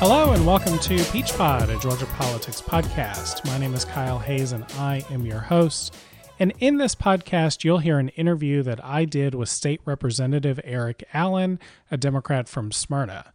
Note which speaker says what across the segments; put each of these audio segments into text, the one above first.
Speaker 1: Hello and welcome to Peach Pod, a Georgia politics podcast. My name is Kyle Hayes and I am your host. And in this podcast, you'll hear an interview that I did with State Representative Eric Allen, a Democrat from Smyrna.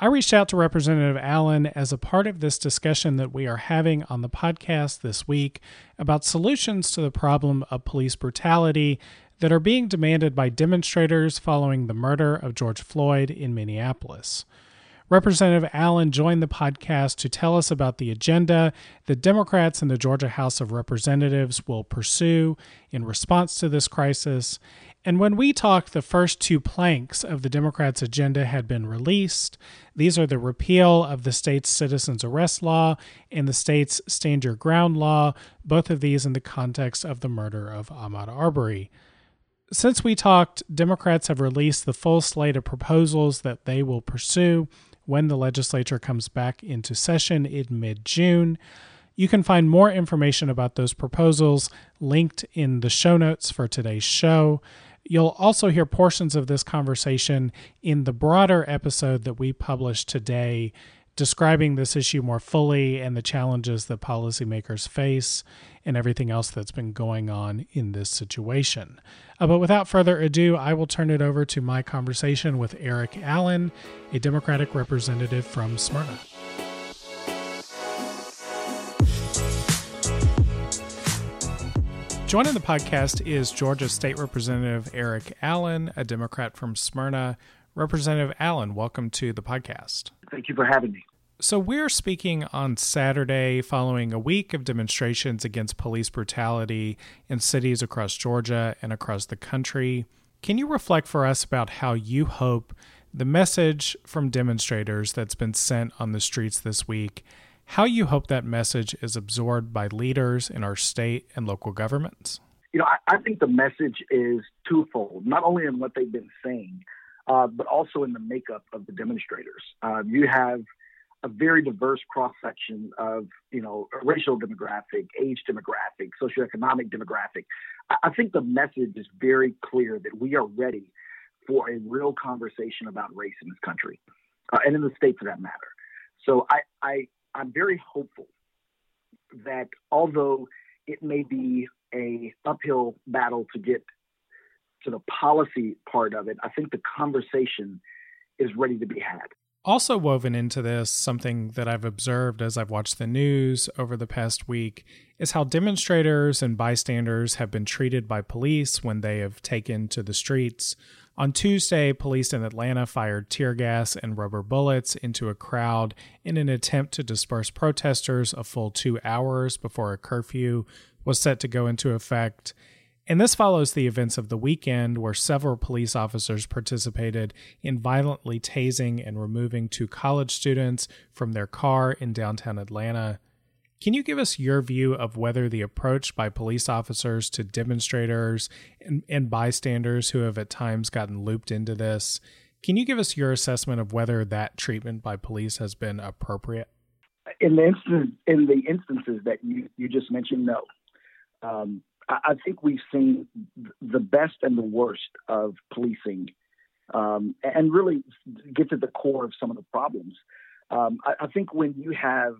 Speaker 1: I reached out to Representative Allen as a part of this discussion that we are having on the podcast this week about solutions to the problem of police brutality that are being demanded by demonstrators following the murder of George Floyd in Minneapolis. Representative Allen joined the podcast to tell us about the agenda that Democrats in the Georgia House of Representatives will pursue in response to this crisis and when we talked, the first two planks of the Democrats' agenda had been released. These are the repeal of the state's citizens arrest law and the state's stand your ground law, both of these in the context of the murder of Ahmaud Arbery. Since we talked, Democrats have released the full slate of proposals that they will pursue when the legislature comes back into session in mid June. You can find more information about those proposals linked in the show notes for today's show. You'll also hear portions of this conversation in the broader episode that we published today, describing this issue more fully and the challenges that policymakers face and everything else that's been going on in this situation. Uh, but without further ado, I will turn it over to my conversation with Eric Allen, a Democratic representative from Smyrna. Joining the podcast is Georgia State Representative Eric Allen, a Democrat from Smyrna. Representative Allen, welcome to the podcast.
Speaker 2: Thank you for having me.
Speaker 1: So, we're speaking on Saturday following a week of demonstrations against police brutality in cities across Georgia and across the country. Can you reflect for us about how you hope the message from demonstrators that's been sent on the streets this week how you hope that message is absorbed by leaders in our state and local governments?
Speaker 2: You know, I, I think the message is twofold, not only in what they've been saying, uh, but also in the makeup of the demonstrators. Uh, you have a very diverse cross section of, you know, racial demographic, age demographic, socioeconomic demographic. I, think the message is very clear that we are ready for a real conversation about race in this country, uh, and in the state for that matter. So I, I I'm very hopeful that although it may be a uphill battle to get to the policy part of it, I think the conversation is ready to be had.
Speaker 1: Also woven into this, something that I've observed as I've watched the news over the past week, is how demonstrators and bystanders have been treated by police when they have taken to the streets on Tuesday, police in Atlanta fired tear gas and rubber bullets into a crowd in an attempt to disperse protesters a full two hours before a curfew was set to go into effect. And this follows the events of the weekend where several police officers participated in violently tasing and removing two college students from their car in downtown Atlanta. Can you give us your view of whether the approach by police officers to demonstrators and, and, bystanders who have at times gotten looped into this? Can you give us your assessment of whether that treatment by police has been appropriate?
Speaker 2: In the instance, in the instances that you, you just mentioned, no. Um, I, think we've seen the best and the worst of policing, um, and really get to the core of some of the problems. Um, I, I think when you have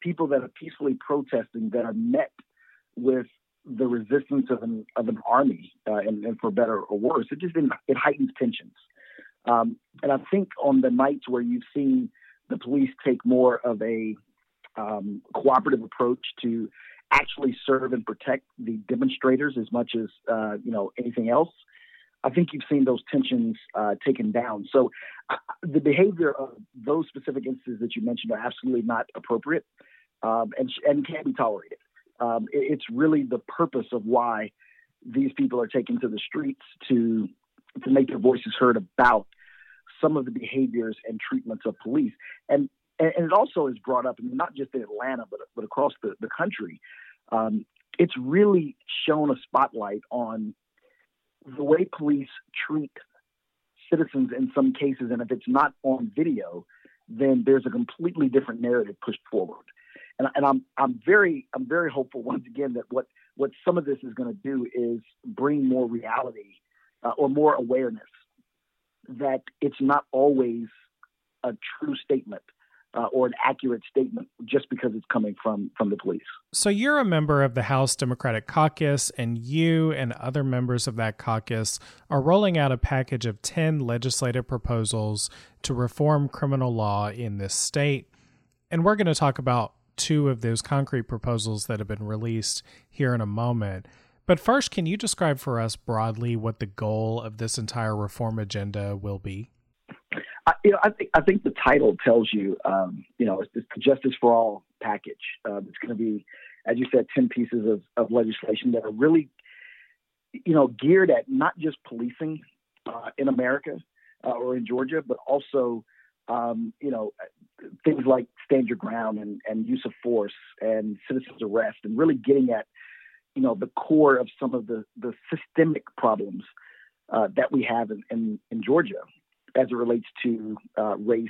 Speaker 2: people that are peacefully protesting that are met with the resistance of an of an army, uh, and, and, for better or worse, it just it heightens tensions. Um, and I think on the nights where you've seen the police take more of a um, cooperative approach to actually serve and protect the demonstrators as much as uh, you know anything else, I think you've seen those tensions uh, taken down. So uh, the behavior of those specific instances that you mentioned are absolutely not appropriate um, and, and can't be tolerated. Um, it, it's really the purpose of why these people are taken to the streets to to make their voices heard about some of the behaviors and treatments of police. And and, it also is brought up, not just in Atlanta, but but across the, the country. Um, it's really shown a spotlight on the way police treat citizens in some cases, and if it's not on video, then there's a completely different narrative pushed forward. And, and I'm I'm very I'm very hopeful once again that what what some of this is going to do is bring more reality uh, or more awareness that it's not always a true statement uh, or an accurate statement just because it's coming from from the police.
Speaker 1: So you're a member of the House Democratic Caucus, and you and other members of that caucus are rolling out a package of ten legislative proposals to reform criminal law in this state. And we're going to talk about two of those concrete proposals that have been released here in a moment. But first, can you describe for us broadly what the goal of this entire reform agenda will be?
Speaker 2: I, you know, I think I think the title tells you, um, you know, it's, the Justice for All package. Uh, it's going to be, as you said, ten pieces of, of legislation that are really, you know, geared at not just policing uh, in America uh, or in Georgia, but also, um, you know, things like stand your ground and, and use of force and citizens arrest, and really getting at, you know, the core of some of the the systemic problems uh, that we have in, in, in Georgia as it relates to uh, race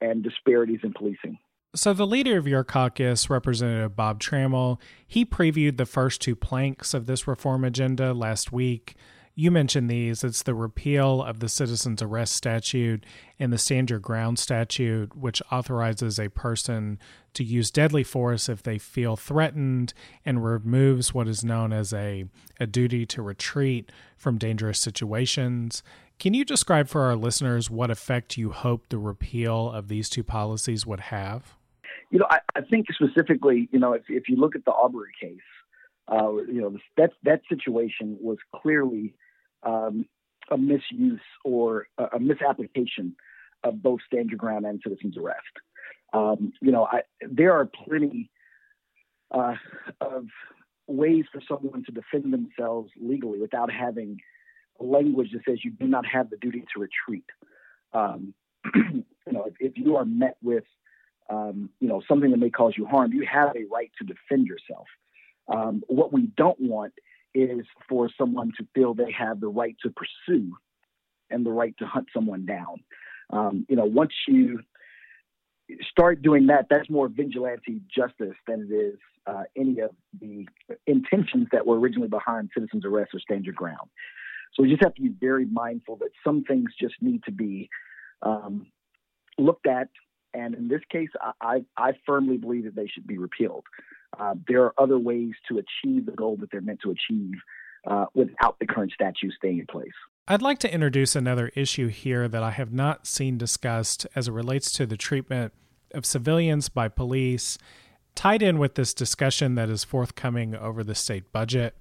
Speaker 2: and disparities in policing.
Speaker 1: So, the leader of your caucus, Representative Bob Trammell, he previewed the first two planks of this reform agenda last week. You mentioned these. It's the repeal of the citizen's arrest statute and the stand your ground statute, which authorizes a person to use deadly force if they feel threatened and removes what is known as a, a duty to retreat from dangerous situations. Can you describe for our listeners what effect you hope the repeal of these two policies would have?
Speaker 2: You know, I, I think specifically, you know, if, if you look at the Arbery case, uh, you know, that that situation was clearly um, a misuse or a, a, misapplication of both stand your ground and citizens arrest. Um, you know, I, there are plenty uh, of ways for someone to defend themselves legally without having language that says you do not have the duty to retreat. Um, you know, if, if, you are met with, um, you know, something that may cause you harm, you have a right to defend yourself. Um, what we don't want is for someone to feel they have the right to pursue and the right to hunt someone down. Um, you know, once you start doing that, that's more vigilante justice than it is uh, any of the intentions that were originally behind citizens' arrest or stand your ground. So we just have to be very mindful that some things just need to be um, looked at. And in this case, I, I, firmly believe that they should be repealed. Uh, there are other ways to achieve the goal that they're meant to achieve uh, without the current statute staying in place.
Speaker 1: I'd like to introduce another issue here that I have not seen discussed as it relates to the treatment of civilians by police, tied in with this discussion that is forthcoming over the state budget.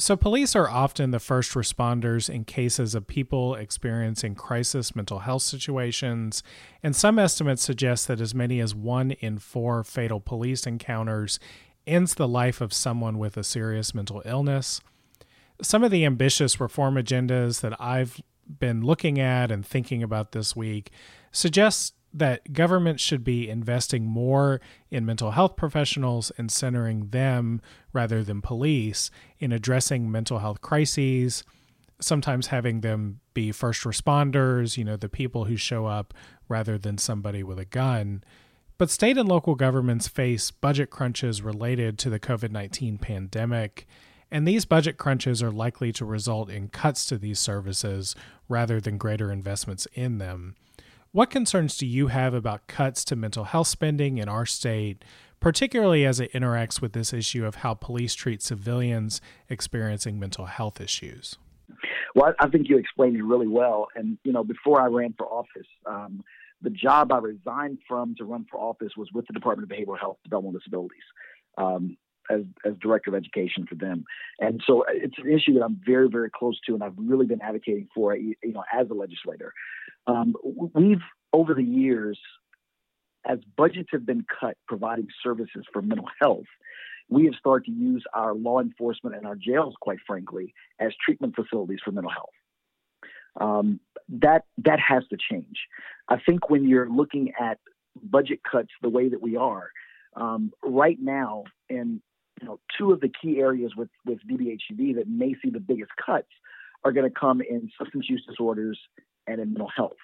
Speaker 1: So, police are often the first responders in cases of people experiencing crisis mental health situations, and some estimates suggest that as many as one in four fatal police encounters ends the life of someone with a serious mental illness. Some of the ambitious reform agendas that I've been looking at and thinking about this week suggest that government should be investing more in mental health professionals and centering them rather than police in addressing mental health crises sometimes having them be first responders you know the people who show up rather than somebody with a gun. But state and local governments face budget crunches related to the COVID-19 pandemic and these budget crunches are likely to result in cuts to these services rather than greater investments in them what concerns do you have about cuts to mental health spending in our state, particularly as it interacts with this issue of how police treat civilians experiencing mental health issues?
Speaker 2: Well, I think you explained it really well. And, you know, before I ran for office, um, the job I resigned from to run for office was with the Department of Behavioral Health, Developmental Disabilities. Um, as, as director of education for them. And so it's an issue that I'm very, very close to, and I've really been advocating for, you know, as a legislator. Um, we've over the years, as budgets have been cut providing services for mental health, we have started to use our law enforcement and our jails, quite frankly, as treatment facilities for mental health. Um, that that has to change. I think when you're looking at budget cuts the way that we are, um, right now, in you know, two of the key areas with with DBHDD that may see the biggest cuts are going to come in substance use disorders and in mental health.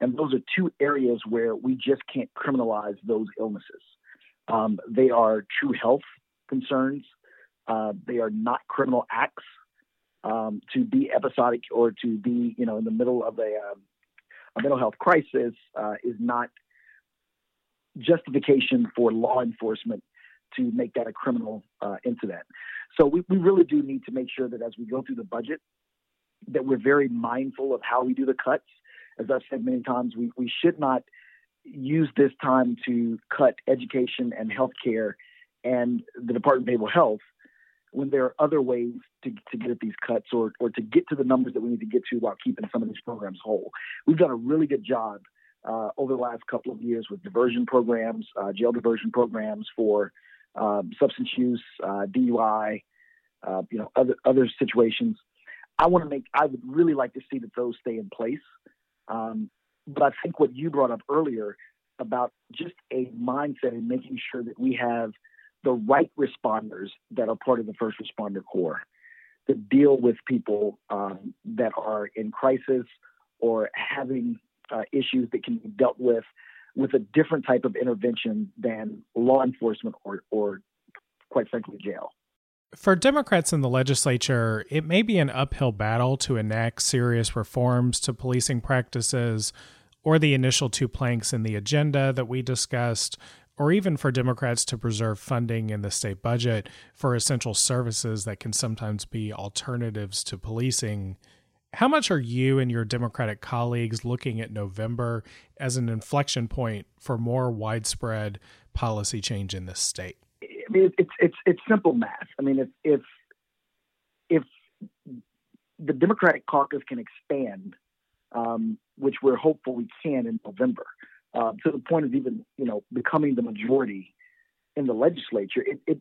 Speaker 2: And those are two areas where we just can't criminalize those illnesses. Um, they are true health concerns. Uh, they are not criminal acts. Um, to be episodic or to be, you know, in the middle of a, um, a mental health crisis uh, is not justification for law enforcement to make that a criminal uh, incident. So we, we really do need to make sure that as we go through the budget, that we're very mindful of how we do the cuts. As I've said many times, we, we should not use this time to cut education and healthcare and the Department of Behavioral Health when there are other ways to, to get at these cuts or, or to get to the numbers that we need to get to while keeping some of these programs whole. We've done a really good job uh, over the last couple of years with diversion programs, uh, jail diversion programs for um, substance use, uh, DUI, uh, you know, other other situations. I want to make. I would really like to see that those stay in place. Um, but I think what you brought up earlier about just a mindset and making sure that we have the right responders that are part of the first responder corps to deal with people um, that are in crisis or having uh, issues that can be dealt with with a different type of intervention than law enforcement or, or quite frankly, jail.
Speaker 1: For Democrats in the legislature, it may be an uphill battle to enact serious reforms to policing practices or the initial two planks in the agenda that we discussed, or even for Democrats to preserve funding in the state budget for essential services that can sometimes be alternatives to policing. How much are you and your Democratic colleagues looking at November as an inflection point for more widespread policy change in this state?
Speaker 2: I mean, it's it's it's simple math. I mean, if if if the Democratic caucus can expand, um, which we're hopeful we can in November, uh, to the point of even you know becoming the majority in the legislature, it, it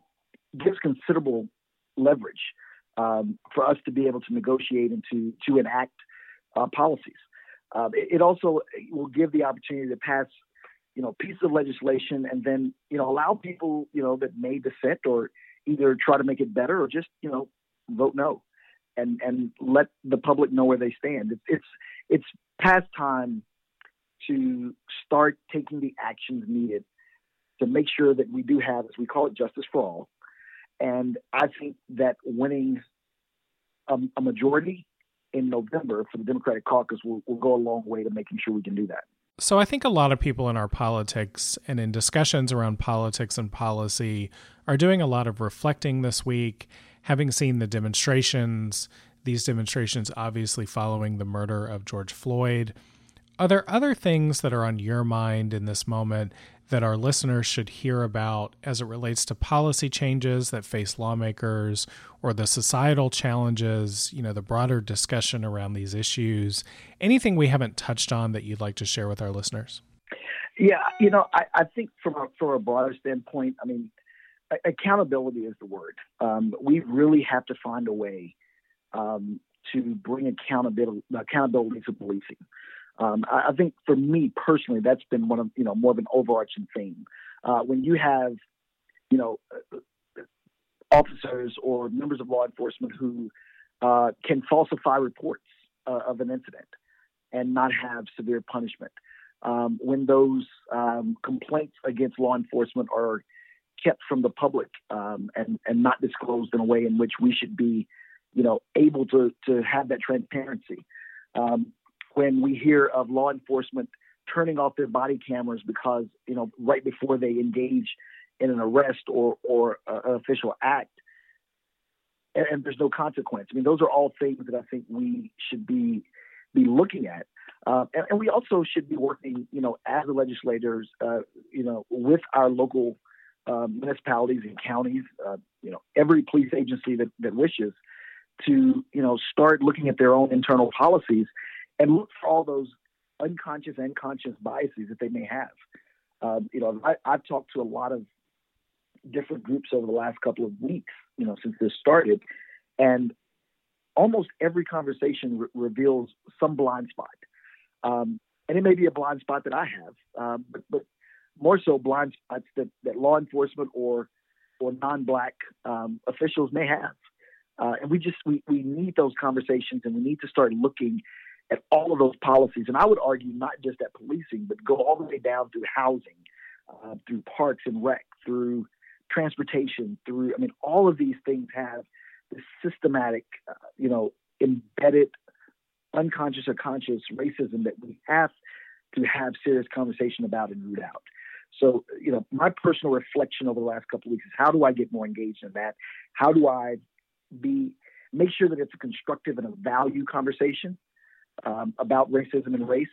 Speaker 2: gives considerable leverage um, for us to be able to negotiate and to to enact uh, policies. Uh, it, it, also will give the opportunity to pass, you know, pieces of legislation and then you know allow people you know that may dissent or either try to make it better or just you know vote no, and and let the public know where they stand. It's it's, it's past time to start taking the actions needed to make sure that we do have, as we call it, justice for all, and I think that winning a, a majority in November for the Democratic caucus will, will go a long way to making sure we can do that.
Speaker 1: So I think a lot of people in our politics and in discussions around politics and policy are doing a lot of reflecting this week, having seen the demonstrations, these demonstrations obviously following the murder of George Floyd. Are there other things that are on your mind in this moment that our listeners should hear about as it relates to policy changes that face lawmakers or the societal challenges, you know, the broader discussion around these issues? Anything we haven't touched on that you'd like to share with our listeners?
Speaker 2: Yeah, you know, I, I think from a, from a broader standpoint, I mean, accountability is the word. Um, we really have to find a way um, to bring accountability accountability to policing. Um, I, I, think for me personally, that's been one of you know more of an overarching theme. Uh, when you have you know uh, officers or members of law enforcement who uh, can falsify reports uh, of an incident and not have severe punishment. Um, when those um, complaints against law enforcement are kept from the public um, and and not disclosed in a way in which we should be, you know, able to to have that transparency. When we hear of law enforcement turning off their body cameras because you know right before they engage in an arrest or or uh, an official act and, and, there's no consequence. I mean those are all things that i think we should be be looking at. Uh, and, and, we also should be working you know as the legislators uh, you know with our local uh, municipalities and counties uh, you know every police agency that, that wishes to you know start looking at their own internal policies and look for all those unconscious and conscious biases that they may have. Um, you know, I, I've talked to a lot of different groups over the last couple of weeks, you know, since this started, and almost every conversation re- reveals some blind spot. Um, and it may be a blind spot that I have, um, but, but, more so blind spots that, that law enforcement or or non-black um, officials may have. Uh, and we just we, we need those conversations and we need to start looking at all of those policies. And I would argue not just at policing, but go all the way down through housing, uh, through parks and rec, through transportation, through, I mean, all of these things have this systematic, uh, you know, embedded, unconscious or conscious racism that we have to have serious conversation about and root out. So, you know, my personal reflection over the last couple of weeks is how do I get more engaged in that? How do I be make sure that it's a constructive and a value conversation um, about racism and race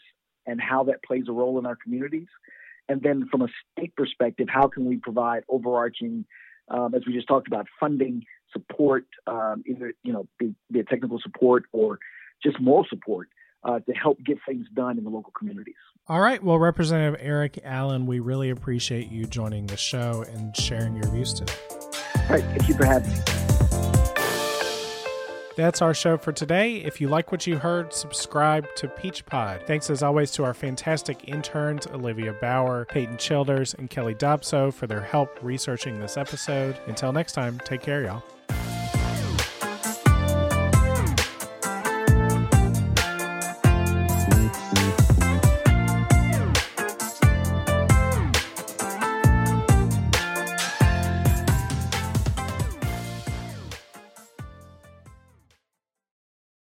Speaker 2: and how that plays a role in our communities? And then from a state perspective, how can we provide overarching, um, as we just talked about, funding support, um, either you know, be, be it technical support or just moral support uh, to help get things done in the local communities.
Speaker 1: All right. Well, Representative Eric Allen, we really appreciate you joining the show and sharing your views today.
Speaker 2: All right. Thank you for having me.
Speaker 1: That's our show for today. If you like what you heard, subscribe to Peach Pod. Thanks as always to our fantastic interns, Olivia Bauer, Peyton Childers, and Kelly Dobso for their help researching this episode. Until next time, take care, y'all.